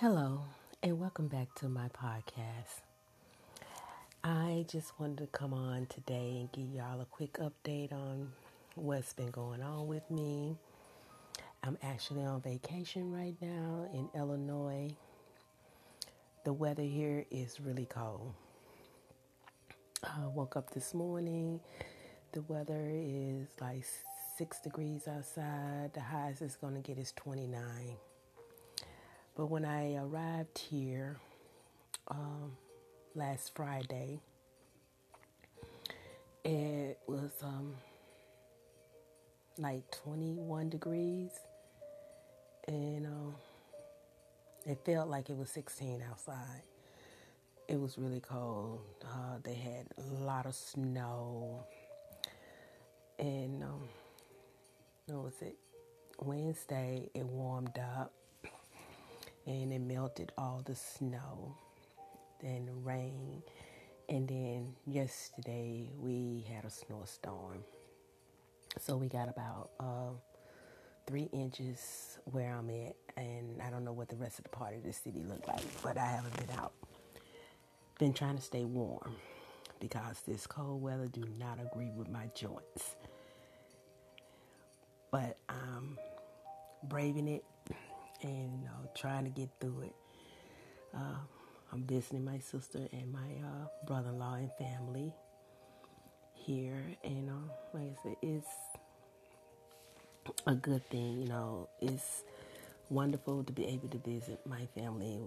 Hello, and welcome back to my podcast. I just wanted to come on today and give y'all a quick update on what's been going on with me. I'm actually on vacation right now in Illinois. The weather here is really cold. I woke up this morning. The weather is like six degrees outside. The highest it's going to get is 29. But when I arrived here um, last Friday, it was um, like 21 degrees, and uh, it felt like it was 16 outside. It was really cold. Uh, they had a lot of snow, and um, what was it? Wednesday, it warmed up and it melted all the snow, then the rain, and then yesterday we had a snowstorm. So we got about uh, three inches where I'm at, and I don't know what the rest of the part of the city looked like, but I haven't been out. Been trying to stay warm because this cold weather do not agree with my joints. But I'm braving it and uh, trying to get through it. Uh, I'm visiting my sister and my uh, brother-in-law and family here, and uh, like I said, it's a good thing. You know, it's wonderful to be able to visit my family.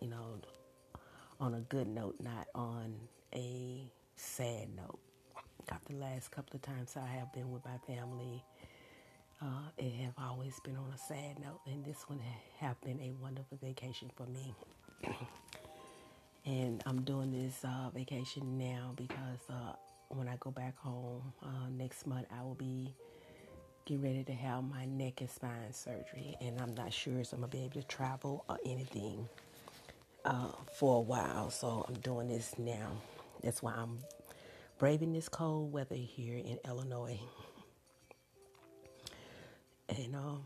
You know, on a good note, not on a sad note. Got the last couple of times I have been with my family uh, it have always been on a sad note, and this one have been a wonderful vacation for me. and I'm doing this uh, vacation now because uh, when I go back home uh, next month, I will be getting ready to have my neck and spine surgery, and I'm not sure if I'm gonna be able to travel or anything uh, for a while. So I'm doing this now. That's why I'm braving this cold weather here in Illinois. And um,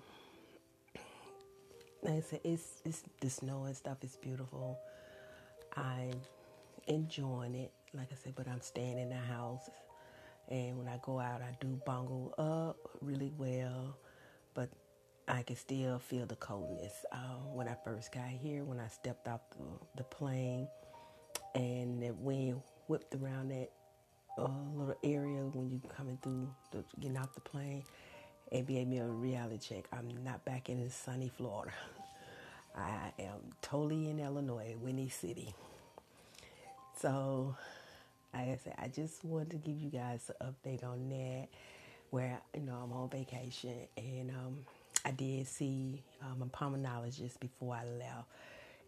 like I said, it's it's the snow and stuff is beautiful. I'm enjoying it, like I said, but I'm staying in the house. And when I go out, I do bungle up really well, but I can still feel the coldness. Uh, when I first got here, when I stepped off the, the plane, and the wind whipped around that uh, little area when you coming through, the, getting off the plane, and gave reality check. I'm not back in sunny Florida. I am totally in Illinois, Windy City. So, like I said, I just wanted to give you guys an update on that. Where you know I'm on vacation, and um, I did see um, a pulmonologist before I left,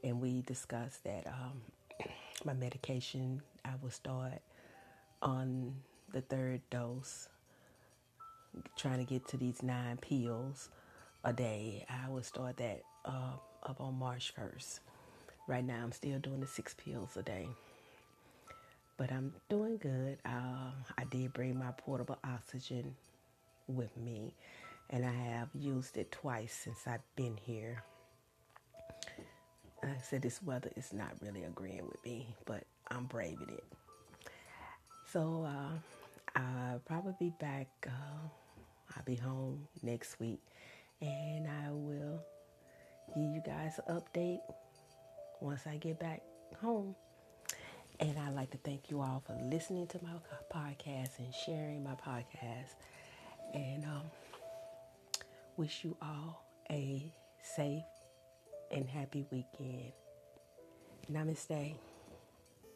and we discussed that um, my medication I will start on the third dose trying to get to these nine pills a day. I would start that uh, up on March 1st. Right now, I'm still doing the six pills a day. But I'm doing good. Uh, I did bring my portable oxygen with me, and I have used it twice since I've been here. I said, this weather is not really agreeing with me, but I'm braving it. So uh, I'll probably be back. Uh, be home next week and I will give you guys an update once I get back home. And I'd like to thank you all for listening to my podcast and sharing my podcast. And um, wish you all a safe and happy weekend. Namaste.